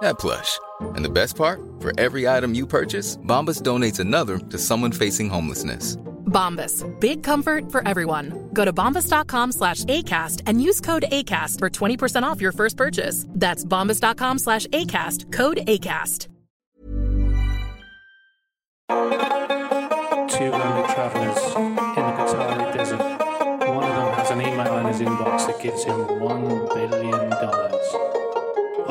that plush. And the best part? For every item you purchase, Bombas donates another to someone facing homelessness. Bombas. Big comfort for everyone. Go to bombas.com slash ACAST and use code ACAST for 20% off your first purchase. That's bombas.com slash ACAST. Code ACAST. Two lonely travellers in the Qatari desert. One of them has an email in his inbox that gives him one billion dollars.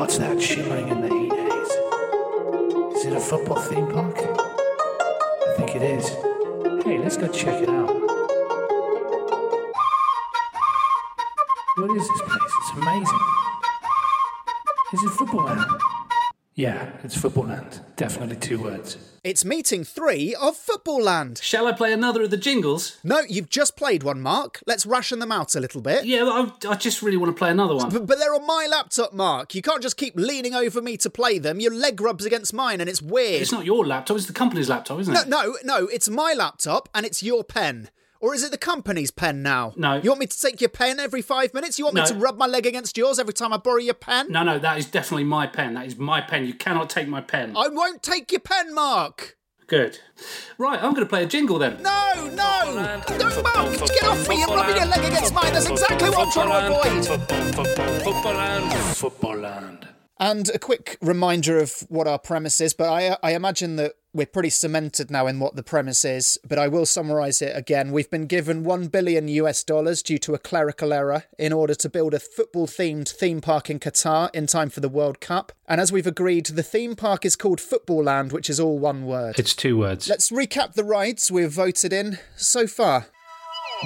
What's that shimmering in the heat haze? Is it a football theme park? I think it is. Hey, let's go check it out. What is this place? It's amazing. Is it football land? Yeah, it's football land. Definitely two words. It's meeting three of Football Land. Shall I play another of the jingles? No, you've just played one, Mark. Let's ration them out a little bit. Yeah, I, I just really want to play another one. But, but they're on my laptop, Mark. You can't just keep leaning over me to play them. Your leg rubs against mine and it's weird. It's not your laptop, it's the company's laptop, isn't it? No, it? no, no, it's my laptop and it's your pen. Or is it the company's pen now? No. You want me to take your pen every five minutes? You want me to rub my leg against yours every time I borrow your pen? No, no, that is definitely my pen. That is my pen. You cannot take my pen. I won't take your pen, Mark. Good. Right, I'm going to play a jingle then. No, no! No, Mark! Get off me! You're rubbing your leg against mine! That's exactly what I'm trying to avoid! Football land. Football land. And a quick reminder of what our premise is, but I, I imagine that we're pretty cemented now in what the premise is, but I will summarise it again. We've been given 1 billion US dollars due to a clerical error in order to build a football themed theme park in Qatar in time for the World Cup. And as we've agreed, the theme park is called Football Land, which is all one word. It's two words. Let's recap the rides we've voted in so far.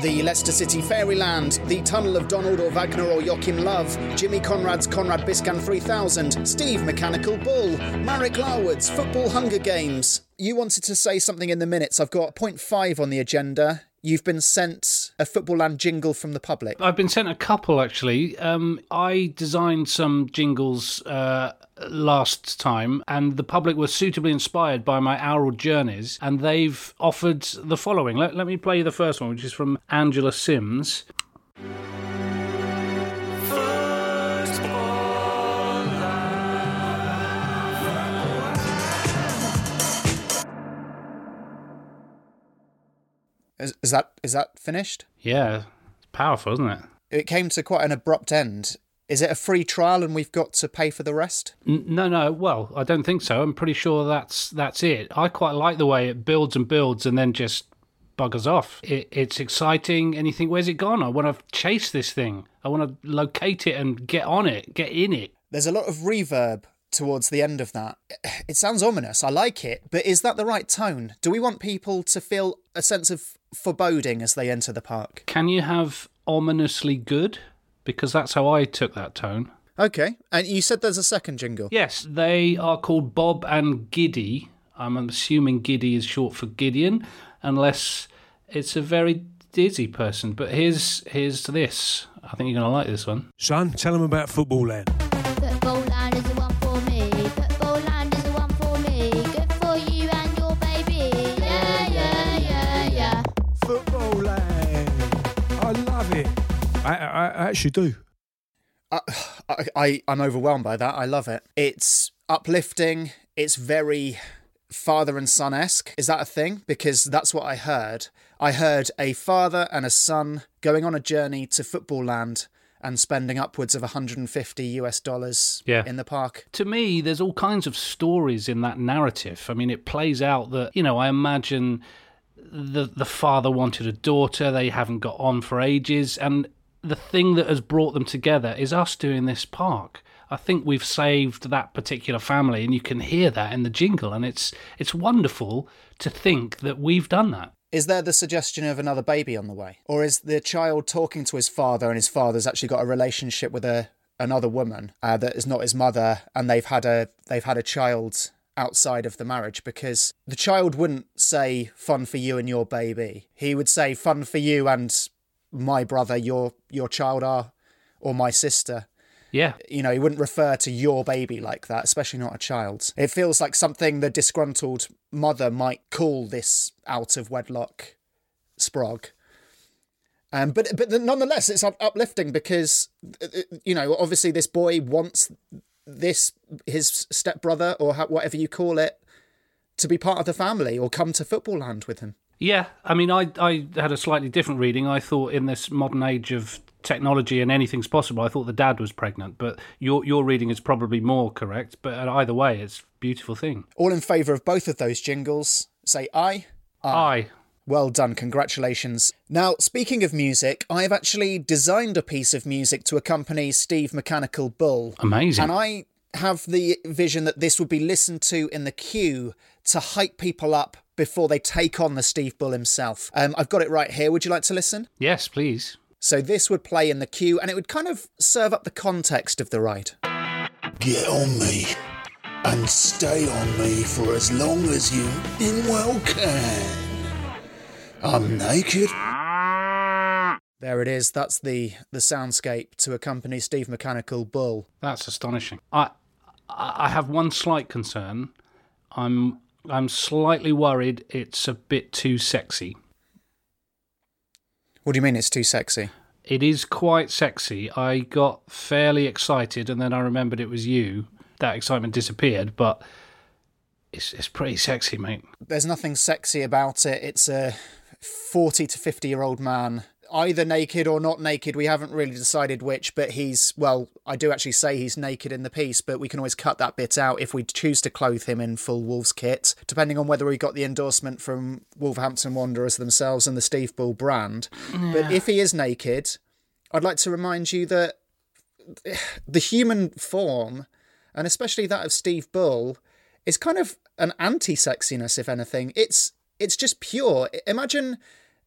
The Leicester City Fairyland, the Tunnel of Donald or Wagner or Joachim Love, Jimmy Conrad's Conrad Biscan 3000, Steve Mechanical Bull, Marek Larwood's Football Hunger Games. You wanted to say something in the minutes. I've got point five on the agenda. You've been sent a Football Land jingle from the public. I've been sent a couple actually. Um, I designed some jingles uh, last time, and the public were suitably inspired by my oral journeys, and they've offered the following. Let, let me play the first one, which is from Angela Sims. Is, is that is that finished? Yeah, it's powerful, isn't it? It came to quite an abrupt end. Is it a free trial and we've got to pay for the rest? N- No, no. Well, I don't think so. I'm pretty sure that's that's it. I quite like the way it builds and builds and then just buggers off. It, it's exciting, and you think, "Where's it gone?" I want to chase this thing. I want to locate it and get on it, get in it. There's a lot of reverb towards the end of that. It sounds ominous. I like it, but is that the right tone? Do we want people to feel a sense of foreboding as they enter the park? Can you have ominously good? Because that's how I took that tone. Okay, and you said there's a second jingle. Yes, they are called Bob and Giddy. I'm assuming Giddy is short for Gideon, unless it's a very dizzy person. But here's here's this. I think you're going to like this one. Son, tell them about Football Land. Actually do. I, I, I, I'm overwhelmed by that. I love it. It's uplifting. It's very father and son esque. Is that a thing? Because that's what I heard. I heard a father and a son going on a journey to football land and spending upwards of 150 US dollars Yeah. in the park. To me, there's all kinds of stories in that narrative. I mean, it plays out that, you know, I imagine the the father wanted a daughter, they haven't got on for ages, and the thing that has brought them together is us doing this park. I think we've saved that particular family, and you can hear that in the jingle, and it's it's wonderful to think that we've done that. Is there the suggestion of another baby on the way? Or is the child talking to his father and his father's actually got a relationship with a another woman uh, that is not his mother and they've had a they've had a child outside of the marriage because the child wouldn't say fun for you and your baby. He would say fun for you and my brother, your your child are or my sister. Yeah, You know, he wouldn't refer to your baby like that, especially not a child's. It feels like something the disgruntled mother might call this out of wedlock sprog. Um, but but nonetheless, it's uplifting because uh, uh, you know obviously this boy wants this his stepbrother or whatever you call it to be part of the family or come to football land with him. Yeah, I mean, I I had a slightly different reading. I thought in this modern age of technology and anything's possible, I thought the dad was pregnant. But your your reading is probably more correct. But either way, it's a beautiful thing. All in favour of both of those jingles, say aye. Aye. Well done, congratulations. Now, speaking of music, I have actually designed a piece of music to accompany Steve Mechanical Bull. Amazing. And I have the vision that this would be listened to in the queue to hype people up before they take on the Steve Bull himself. Um, I've got it right here. Would you like to listen? Yes, please. So this would play in the queue and it would kind of serve up the context of the ride. Get on me and stay on me for as long as you in well can. I'm naked. There it is. That's the the soundscape to accompany Steve Mechanical Bull. That's astonishing. I I I have one slight concern. I'm I'm slightly worried it's a bit too sexy. What do you mean it's too sexy? It is quite sexy. I got fairly excited and then I remembered it was you. That excitement disappeared, but it's it's pretty sexy, mate. There's nothing sexy about it. It's a 40 to 50 year old man, either naked or not naked. We haven't really decided which, but he's, well, I do actually say he's naked in the piece, but we can always cut that bit out if we choose to clothe him in full Wolves kit, depending on whether we got the endorsement from Wolverhampton Wanderers themselves and the Steve Bull brand. But if he is naked, I'd like to remind you that the human form, and especially that of Steve Bull, is kind of an anti-sexiness, if anything. It's it's just pure. Imagine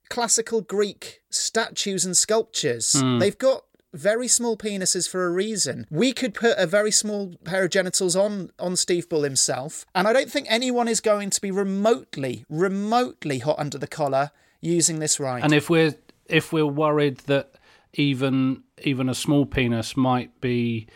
classical Greek statues and sculptures. Hmm. They've got very small penises for a reason. We could put a very small pair of genitals on on Steve Bull himself, and I don't think anyone is going to be remotely, remotely hot under the collar using this right. And if we're if we're worried that even even a small penis might be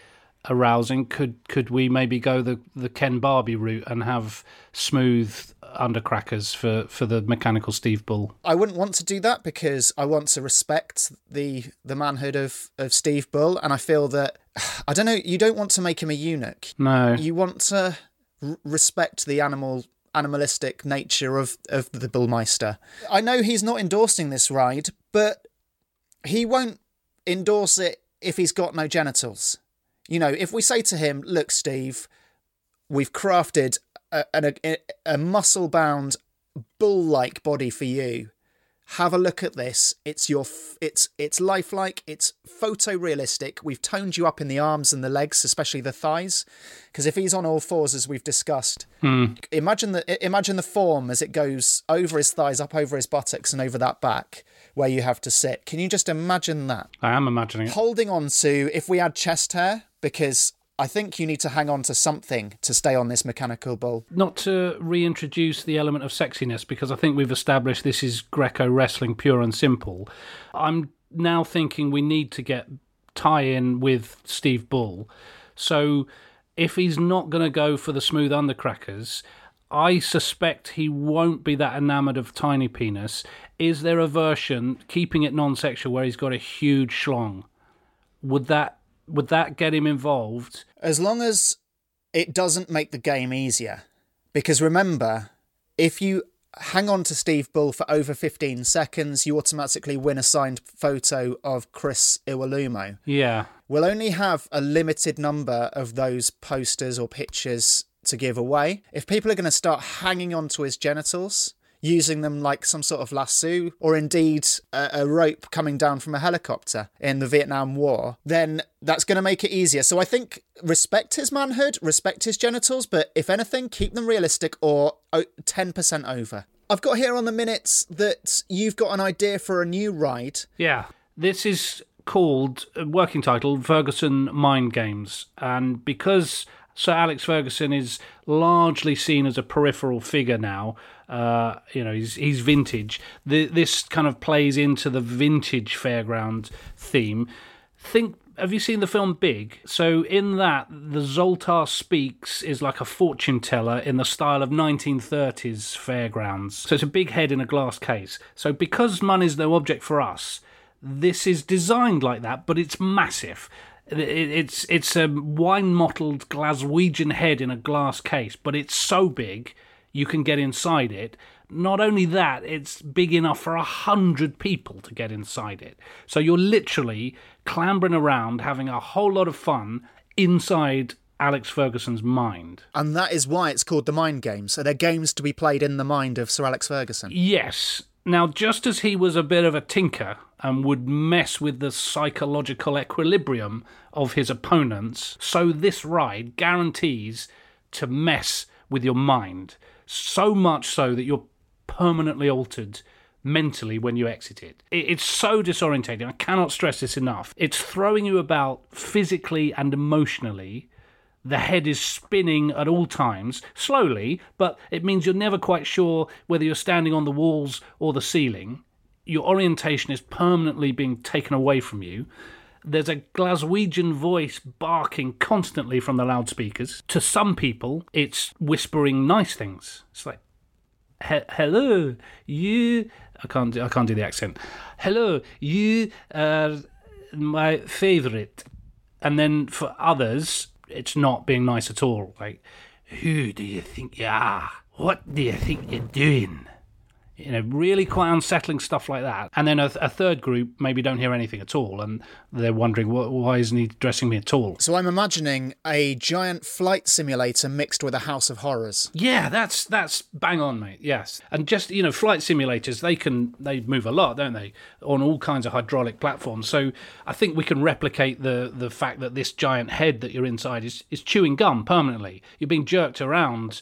arousing, could could we maybe go the the Ken Barbie route and have smooth undercrackers for for the mechanical Steve Bull? I wouldn't want to do that because I want to respect the the manhood of of Steve Bull, and I feel that I don't know. You don't want to make him a eunuch. No. You want to r- respect the animal animalistic nature of of the Bullmeister. I know he's not endorsing this ride, but he won't endorse it if he's got no genitals. You know, if we say to him, "Look, Steve, we've crafted a, a, a, muscle bound bull like body for you. Have a look at this. It's your f- it's it's lifelike. It's photorealistic. We've toned you up in the arms and the legs, especially the thighs, because if he's on all fours, as we've discussed, hmm. imagine the imagine the form as it goes over his thighs, up over his buttocks, and over that back where you have to sit. Can you just imagine that? I am imagining it. Holding on to if we add chest hair, because I think you need to hang on to something to stay on this mechanical bull. Not to reintroduce the element of sexiness, because I think we've established this is Greco wrestling pure and simple. I'm now thinking we need to get tie in with Steve Bull. So if he's not going to go for the smooth undercrackers, I suspect he won't be that enamoured of tiny penis. Is there a version, keeping it non sexual, where he's got a huge schlong? Would that would that get him involved? As long as it doesn't make the game easier. Because remember, if you hang on to Steve Bull for over 15 seconds, you automatically win a signed photo of Chris Iwelumo. Yeah. We'll only have a limited number of those posters or pictures to give away. If people are going to start hanging on to his genitals, using them like some sort of lasso or indeed a, a rope coming down from a helicopter in the Vietnam War, then that's going to make it easier. So I think respect his manhood, respect his genitals, but if anything, keep them realistic or oh, 10% over. I've got here on the minutes that you've got an idea for a new ride. Yeah, this is called uh, working title Ferguson Mind Games, and because Sir Alex Ferguson is largely seen as a peripheral figure now. Uh, you know, he's he's vintage. The, this kind of plays into the vintage fairground theme. Think have you seen the film Big? So in that, the Zoltar speaks is like a fortune teller in the style of 1930s fairgrounds. So it's a big head in a glass case. So because money's no object for us, this is designed like that, but it's massive. It's it's a wine mottled Glaswegian head in a glass case, but it's so big you can get inside it. Not only that, it's big enough for a hundred people to get inside it. So you're literally clambering around, having a whole lot of fun inside Alex Ferguson's mind. And that is why it's called the Mind Games. So they're games to be played in the mind of Sir Alex Ferguson. Yes. Now, just as he was a bit of a tinker and would mess with the psychological equilibrium of his opponents, so this ride guarantees to mess with your mind. So much so that you're permanently altered mentally when you exit it. It's so disorientating. I cannot stress this enough. It's throwing you about physically and emotionally. The head is spinning at all times, slowly, but it means you're never quite sure whether you're standing on the walls or the ceiling. Your orientation is permanently being taken away from you. There's a Glaswegian voice barking constantly from the loudspeakers. To some people, it's whispering nice things. It's like, hello, you. I can't. Do, I can't do the accent. Hello, you are my favourite. And then for others, it's not being nice at all. Like, who do you think you are? What do you think you're doing? You know, really quite unsettling stuff like that. And then a, a third group maybe don't hear anything at all, and they're wondering, why isn't he dressing me at all? So I'm imagining a giant flight simulator mixed with a house of horrors. Yeah, that's that's bang on, mate. Yes, and just you know, flight simulators they can they move a lot, don't they, on all kinds of hydraulic platforms. So I think we can replicate the the fact that this giant head that you're inside is is chewing gum permanently. You're being jerked around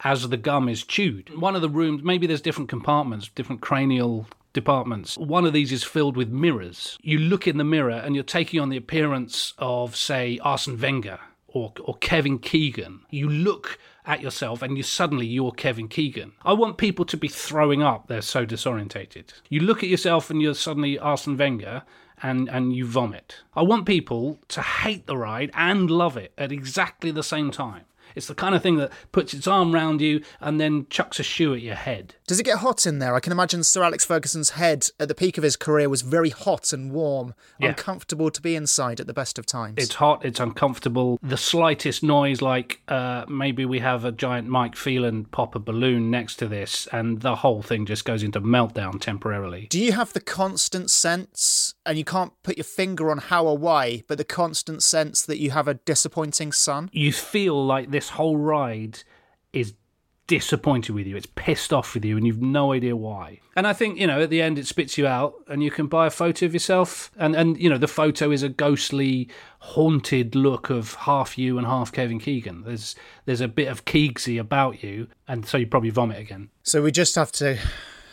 as the gum is chewed. One of the rooms, maybe there's different compartments, different cranial departments. One of these is filled with mirrors. You look in the mirror and you're taking on the appearance of, say, Arsene Wenger or, or Kevin Keegan. You look at yourself and you suddenly you're Kevin Keegan. I want people to be throwing up. They're so disorientated. You look at yourself and you're suddenly Arsene Wenger and, and you vomit. I want people to hate the ride and love it at exactly the same time. It's the kind of thing that puts its arm round you and then chucks a shoe at your head. Does it get hot in there? I can imagine Sir Alex Ferguson's head at the peak of his career was very hot and warm, Yeah. uncomfortable to be inside at the best of times. It's hot, it's uncomfortable. The slightest noise, like uh, maybe we have a giant Mike Phelan pop a balloon next to this, and the whole thing just goes into meltdown temporarily. Do you have the constant sense, and you can't put your finger on how or why, but the constant sense that you have a disappointing son? You feel like this whole ride is disappointed with you, it's pissed off with you, and you've no idea why. And I think, you know, at the end it spits you out and you can buy a photo of yourself. And, and you know, the photo is a ghostly, haunted look of half you and half Kevin Keegan. There's there's a bit of Keegsy about you, and so you probably vomit again. So we just have to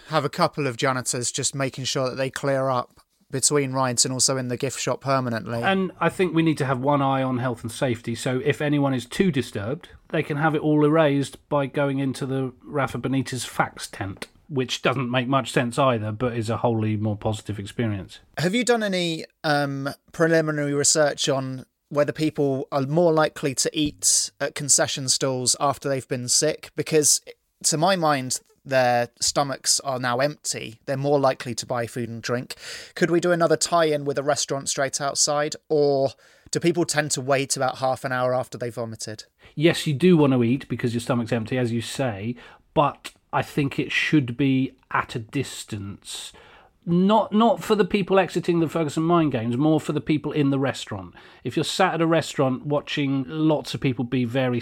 have a couple of janitors just making sure that they clear up between rides and also in the gift shop permanently. And I think we need to have one eye on health and safety. So if anyone is too disturbed, they can have it all erased by going into the Rafa Benitez facts tent, which doesn't make much sense either, but is a wholly more positive experience. Have you done any um, preliminary research on whether people are more likely to eat at concession stalls after they've been sick? Because to my mind, their stomachs are now empty. They're more likely to buy food and drink. Could we do another tie in with a restaurant straight outside? Or do people tend to wait about half an hour after they vomited? Yes, you do want to eat because your stomach's empty, as you say, but I think it should be at a distance. Not not for the people exiting the Ferguson Mind Games, more for the people in the restaurant. If you're sat at a restaurant watching lots of people be very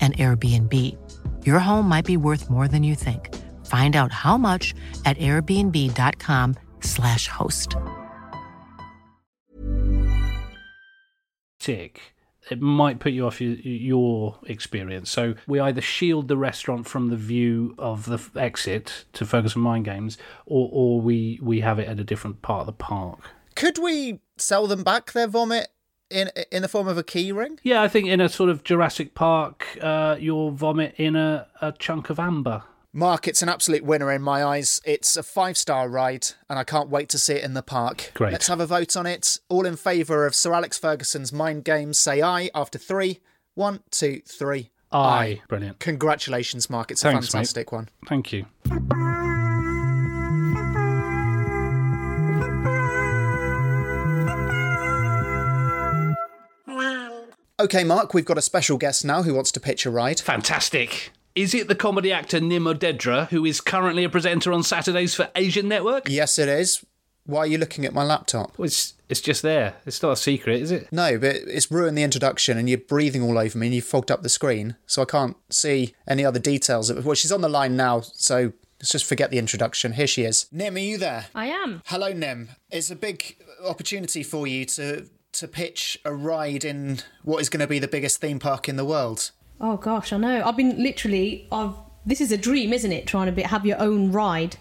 an Airbnb. Your home might be worth more than you think. Find out how much at airbnb.com/slash host. Tick. It might put you off your, your experience. So we either shield the restaurant from the view of the exit to focus on mind games, or or we we have it at a different part of the park. Could we sell them back their vomit in in the form of a key ring? Yeah, I think in a sort of Jurassic Park, uh, you'll vomit in a, a chunk of amber. Mark, it's an absolute winner in my eyes. It's a five star ride, and I can't wait to see it in the park. Great. Let's have a vote on it. All in favour of Sir Alex Ferguson's Mind Games, say aye after three. One, two, three. Aye. Brilliant. Congratulations, Mark. It's a Thanks, mate. fantastic one. Thank you. Okay, Mark, we've got a special guest now who wants to pitch a ride. Fantastic. Is it the comedy actor Nim Odedra, who is currently a presenter on Saturdays for Asian Network? Yes, it is. Why are you looking at my laptop? Well, it's, it's just there. It's not a secret, is it? No, but it's ruined the introduction and you're breathing all over me and you've fogged up the screen, so I can't see any other details. Well, she's on the line now, so let's just forget the introduction. Here she is. Nim, are you there? I am. Hello, Nim. It's a big opportunity for you to to pitch a ride in what is going to be the biggest theme park in the world. Oh gosh, I know. I've been literally. I've. This is a dream, isn't it? Trying to be, have your own ride,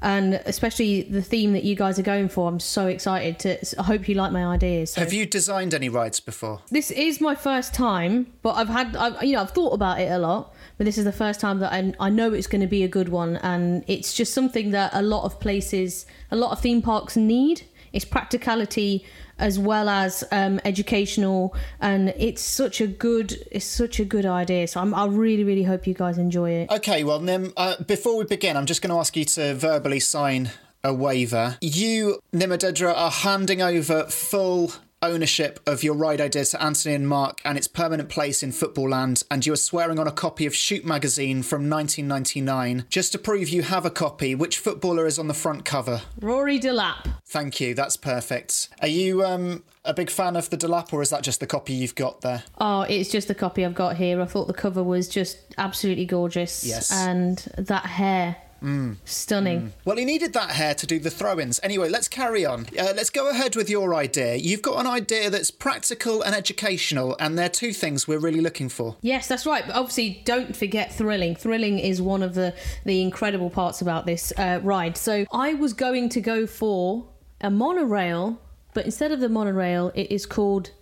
and especially the theme that you guys are going for. I'm so excited to. I hope you like my ideas. So. Have you designed any rides before? This is my first time, but I've had. I've, you know, I've thought about it a lot. But this is the first time that I, I know it's going to be a good one, and it's just something that a lot of places, a lot of theme parks need. It's practicality as well as um, educational, and it's such a good, it's such a good idea. So I'm, I really, really hope you guys enjoy it. Okay, well, Nim, uh, before we begin, I'm just going to ask you to verbally sign a waiver. You, Nim Odedra, are handing over full ownership of your ride idea to Anthony and Mark and its permanent place in football land, and you are swearing on a copy of Shoot magazine from 1999. Just to prove you have a copy, which footballer is on the front cover? Rory Delap. Thank you, that's perfect. Are you um, a big fan of the Delap, or is that just the copy you've got there? Oh, it's just the copy I've got here. I thought the cover was just absolutely gorgeous. Yes. And that hair. Mm. Stunning. Well, he needed that hair to do the throw ins. Anyway, let's carry on. Uh, let's go ahead with your idea. You've got an idea that's practical and educational, and they're two things we're really looking for. Yes, that's right. But obviously, don't forget thrilling. Thrilling is one of the the incredible parts about this uh, ride. So I was going to go for a monorail, but instead of the monorail, it is called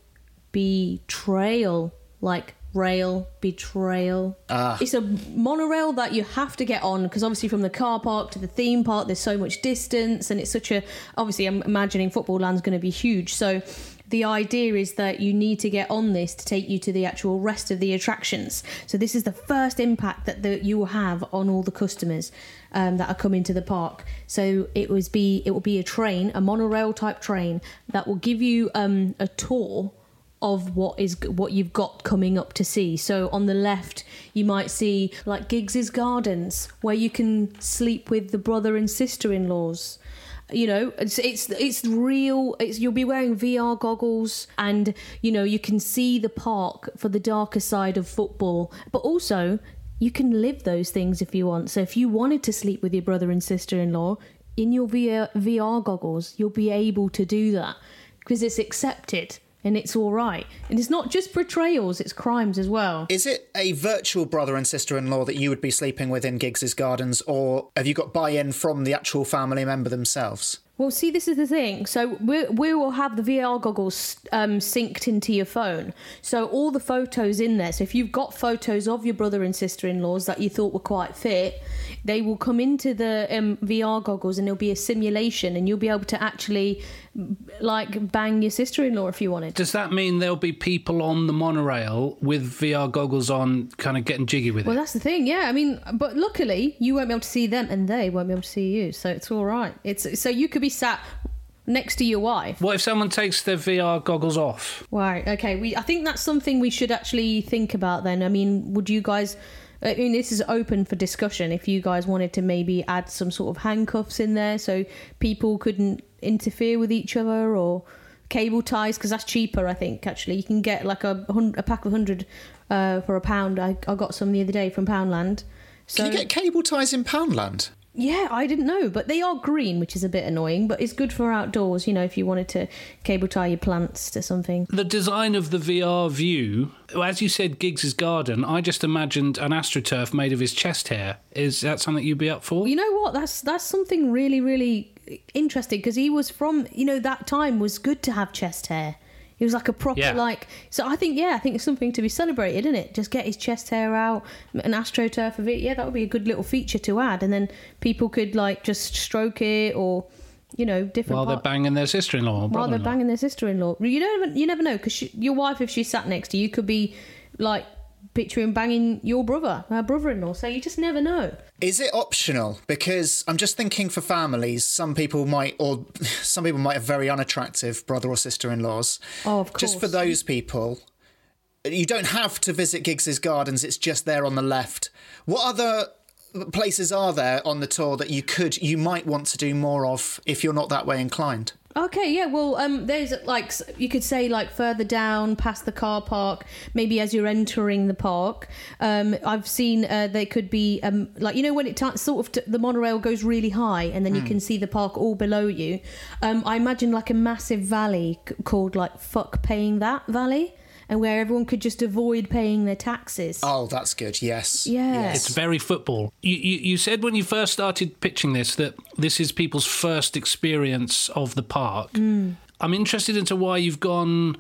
betrayal, like rail betrayal. Ah. It's a monorail that you have to get on because obviously from the car park to the theme park there's so much distance and it's such a obviously I'm imagining football land's going to be huge. So the idea is that you need to get on this to take you to the actual rest of the attractions. So this is the first impact that the, you will have on all the customers um, that are coming to the park. So it was be it will be a train, a monorail type train that will give you um, a tour of what is what you've got coming up to see. So on the left, you might see like Giggs's Gardens, where you can sleep with the brother and sister-in-laws. You know, it's it's it's real. It's you'll be wearing VR goggles, and you know you can see the park for the darker side of football, but also you can live those things if you want. So if you wanted to sleep with your brother and sister-in-law in your VR, VR goggles, you'll be able to do that because it's accepted and it's all right. And it's not just betrayals, it's crimes as well. Is it a virtual brother and sister in law that you would be sleeping with in Giggs's Gardens, or have you got buy in from the actual family member themselves? Well, see, this is the thing. So we we will have the VR goggles um, synced into your phone. So all the photos in there. So if you've got photos of your brother and sister-in-laws that you thought were quite fit, they will come into the um, VR goggles, and it'll be a simulation, and you'll be able to actually like bang your sister-in-law if you wanted. Does that mean there'll be people on the monorail with VR goggles on, kind of getting jiggy with Well, it? Well, that's the thing. Yeah, I mean, but luckily you won't be able to see them, and they won't be able to see you. So it's all right. It's so you could be sat next to your wife. What if someone takes their VR goggles off? Right. Okay. We. I think that's something we should actually think about. Then. I mean, would you guys? I mean, this is open for discussion. If you guys wanted to maybe add some sort of handcuffs in there, so people couldn't interfere with each other, or cable ties, because that's cheaper. I think actually you can get like a a pack of hundred uh, for a pound. I, I got some the other day from Poundland. So Can you get cable ties in Poundland? Yeah, I didn't know, but they are green, which is a bit annoying. But it's good for outdoors. You know, if you wanted to cable tie your plants to something. The design of the VR view, as you said, Giggs's garden. I just imagined an astroturf made of his chest hair. Is that something you'd be up for? You know what? That's that's something really really interesting because he was from you know that time was good to have chest hair. He was like a proper Yeah. like. So I think yeah, I think it's something to be celebrated, isn't it? Just get his chest hair out, an astroturf of it. Yeah, that would be a good little feature to add, and then people could like just stroke it or you know different. While they're banging their sister-in-law while they're banging their sister-in-law. You never, you never know because your wife, if she sat next to you, could be like picturing banging your brother, her brother-in-law. So you just never know. Is it optional? Because I'm just thinking for families, some people might, or some people might have very unattractive brother or sister in laws. Oh, of course. Just for those people, you don't have to visit Giggs's Gardens, it's just there on the left. What other places are there on the tour that you could, you might want to do more of if you're not that way inclined? Okay, yeah. Well, um, there's like you could say like further down past the car park, maybe as you're entering the park. Um, I've seen uh, there could be um, like you know when it t- sort of t- the monorail goes really high and then you Hmm. can see the park all below you. Um, I imagine like a massive valley c- called like fuck paying that valley, and where everyone could just avoid paying their taxes. Oh, that's good. Yes. Yeah. It's very football. You, you, you said when you first started pitching this that this is people's first experience of the park. Mm. I'm interested into why you've gone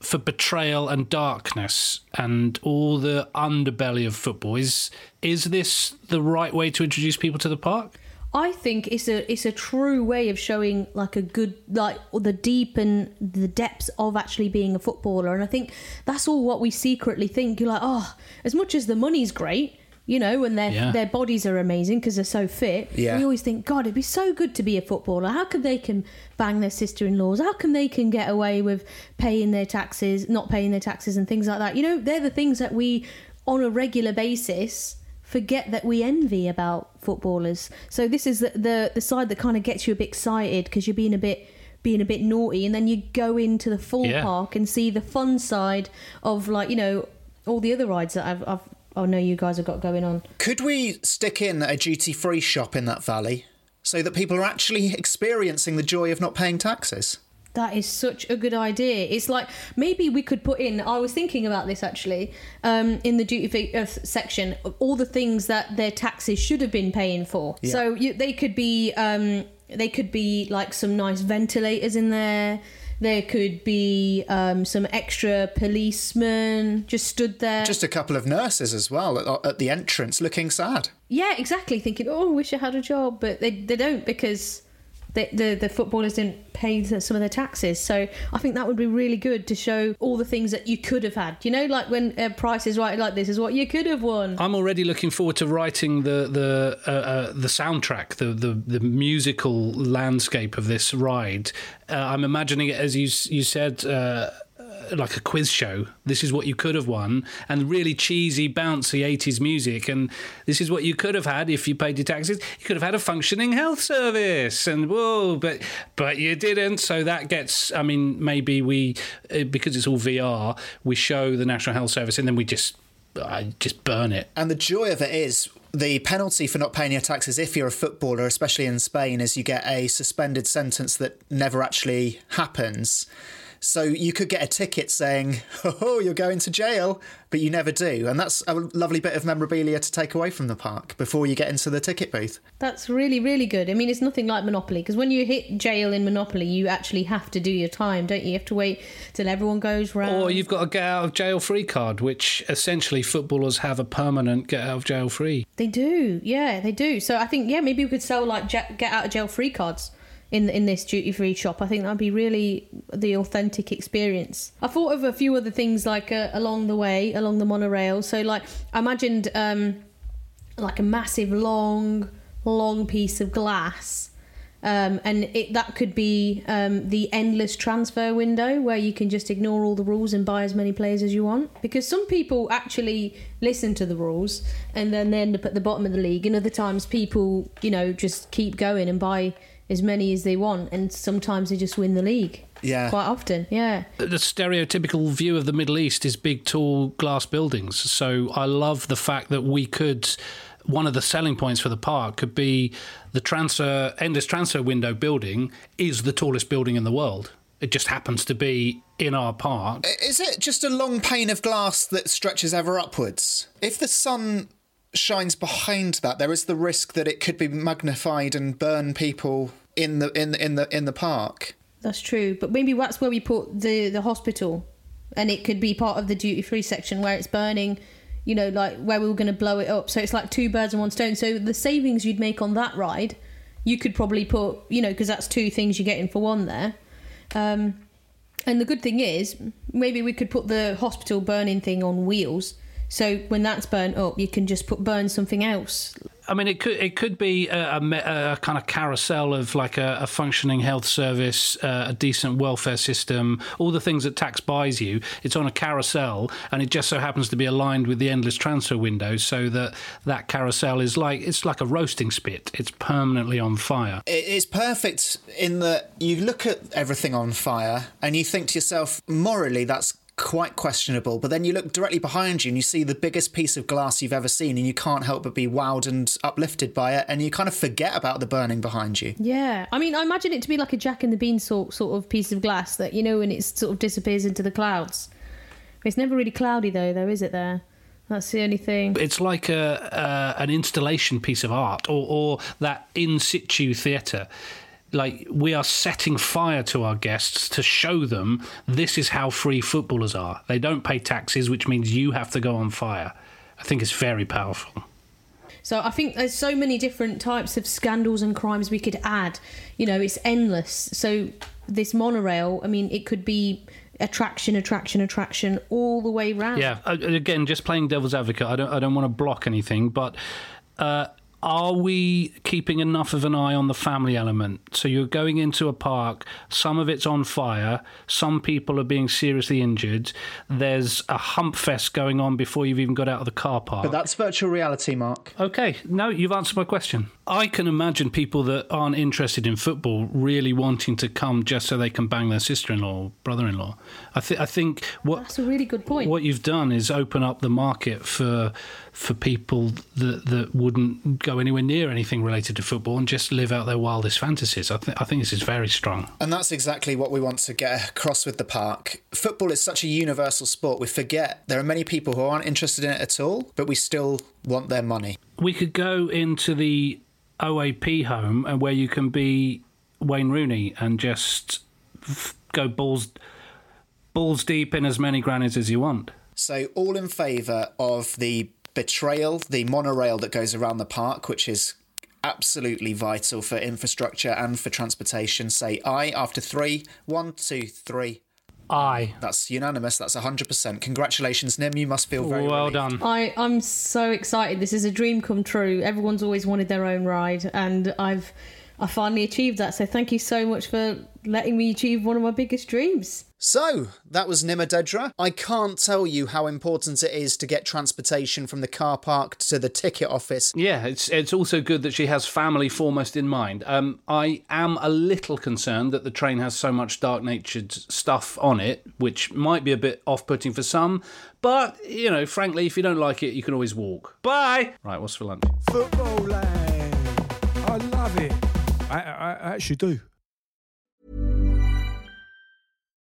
for betrayal and darkness and all the underbelly of football. Is is this the right way to introduce people to the park? I think it's a it's a true way of showing like a good like the deep and the depths of actually being a footballer, and I think that's all what we secretly think. You're like, oh, as much as the money's great, you know, and their Yeah. their bodies are amazing because they're so fit. Yeah. We always think, God, it'd be so good to be a footballer. How come they can bang their sister-in-laws? How come they can get away with paying their taxes, not paying their taxes, and things like that? You know, they're the things that we, on a regular basis, forget that we envy about footballers. So this is the the, the side that kind of gets you a bit excited because you're being a bit being a bit naughty, and then you go into the full Yeah. park and see the fun side of like you know all the other rides that I've, I've I know you guys have got going on. Could we stick in a duty free shop in that valley so that people are actually experiencing the joy of not paying taxes? That is such a good idea. It's like maybe we could put in. I was thinking about this actually um, in the duty free uh, section. All the things that their taxes should have been paying for. Yeah. So you, they could be. Um, they could be like some nice ventilators in there. There could be um, some extra policemen just stood there. Just a couple of nurses as well at, at the entrance, looking sad. yeah, exactly. Thinking, oh, wish I had a job, but they they don't because the the, the footballers didn't pay some of their taxes. So I think that would be really good to show all the things that you could have had. You know, like when uh, Price is writing like this is what you could have won. I'm already looking forward to writing the the uh, uh, the soundtrack, the, the the musical landscape of this ride. Uh, I'm imagining it as you you said. Like a quiz show. This is what you could have won, and really cheesy, bouncy 80s music. And this is what you could have had if you paid your taxes. You could have had a functioning health service, and whoa, but but you didn't. So that gets. I mean, maybe we uh, because it's all VR, we show the National Health Service, and then we just I just burn it. And the joy of it is the penalty for not paying your taxes if you're a footballer, especially in Spain, is you get a suspended sentence that never actually happens. So you could get a ticket saying, "Oh, you're going to jail," but you never do, and that's a lovely bit of memorabilia to take away from the park before you get into the ticket booth. That's really, really good. I mean, it's nothing like Monopoly because when you hit jail in Monopoly, you actually have to do your time, don't you? You have to wait till everyone goes round. Or you've got a get out of jail free card, which essentially footballers have a permanent get out of jail free. They do, yeah, they do. So I think, yeah, maybe we could sell like get out of jail free cards in in this duty free shop. I think that'd be really the authentic experience. I thought of a few other things like uh, along the way, along the monorail. So like I imagined um, like a massive long, long piece of glass. Um, and it, that could be um, the endless transfer window where you can just ignore all the rules and buy as many players as you want. Because some people actually listen to the rules and then they end up at the bottom of the league, and other times people, you know, just keep going and buy as many as they want, and sometimes they just win the league. Yeah. Quite often, yeah. The stereotypical view of the Middle East is big, tall glass buildings. So I love the fact that we could. One of the selling points for the park could be the transfer endless transfer window building is the tallest building in the world. It just happens to be in our park. Is it just a long pane of glass that stretches ever upwards? If the sun shines behind that, there is the risk that it could be magnified and burn people in the in the, in the in the park. That's true, but maybe that's where we put the the hospital, and it could be part of the duty free section where it's burning. You know, like where we were going to blow it up. So it's like two birds and one stone. So the savings you'd make on that ride, you could probably put, you know, because that's two things you're getting for one there. Um, and the good thing is, maybe we could put the hospital burning thing on wheels. So when that's burnt up, you can just put burn something else. I mean, it could it could be a, a, a kind of carousel of like a, a functioning health service, uh, a decent welfare system, all the things that tax buys you. It's on a carousel, and it just so happens to be aligned with the endless transfer window, so that that carousel is like it's like a roasting spit. It's permanently on fire. It is perfect in that you look at everything on fire and you think to yourself, morally, that's quite questionable. But then you look directly behind you and you see the biggest piece of glass you've ever seen, and you can't help but be wowed and uplifted by it, and you kind of forget about the burning behind you. Yeah, I mean, I imagine it to be like a Jack and the Beanstalk sort of piece of glass that you know when it sort of disappears into the clouds. It's never really cloudy though, though, is it? There, that's the only thing. It's like a, a an installation piece of art, or, or that in situ theatre. Like we are setting fire to our guests to show them this is how free footballers are. They don't pay taxes, which means you have to go on fire. I think it's very powerful. So I think there's so many different types of scandals and crimes we could add. You know, it's endless. So this monorail, I mean, it could be attraction, attraction, attraction all the way round. Yeah. Again, just playing devil's advocate. I don't. I don't want to block anything, but uh, are we keeping enough of an eye on the family element? So you're going into a park. Some of it's on fire. Some people are being seriously injured. There's a hump fest going on before you've even got out of the car park. But that's virtual reality, Mark. Okay, no, you've answered my question. I can imagine people that aren't interested in football really wanting to come just so they can bang their sister-in-law or brother-in-law. I, th- I think what That's a really good point. what you've done is open up the market for for people that that wouldn't go anywhere near anything related to football and just live out their wildest fantasies. I, th- I think this is very strong. And that's exactly what we want to get across with the park. Football is such a universal sport. We forget there are many people who aren't interested in it at all, but we still want their money. We could go into the OAP home and where you can be Wayne Rooney and just go balls balls deep in as many grannies as you want. So, all in favour of the betrayal, the monorail that goes around the park, which is absolutely vital for infrastructure and for transportation, say aye after three. One, two, three. Aye. That's unanimous. That's 100%. Congratulations, Nim. You must feel very well relieved. done. I, I'm so excited. This is a dream come true. Everyone's always wanted their own ride, and I've I finally achieved that. So thank you so much for letting me achieve one of my biggest dreams. So, that was Nim Odedra. I can't tell you how important it is to get transportation from the car park to the ticket office. Yeah, it's it's also good that she has family foremost in mind. Um, I am a little concerned that the train has so much dark natured stuff on it, which might be a bit off putting for some. But you know, frankly, if you don't like it, you can always walk. Bye. Right, what's for lunch? Football land. I love it. I, I, I actually do.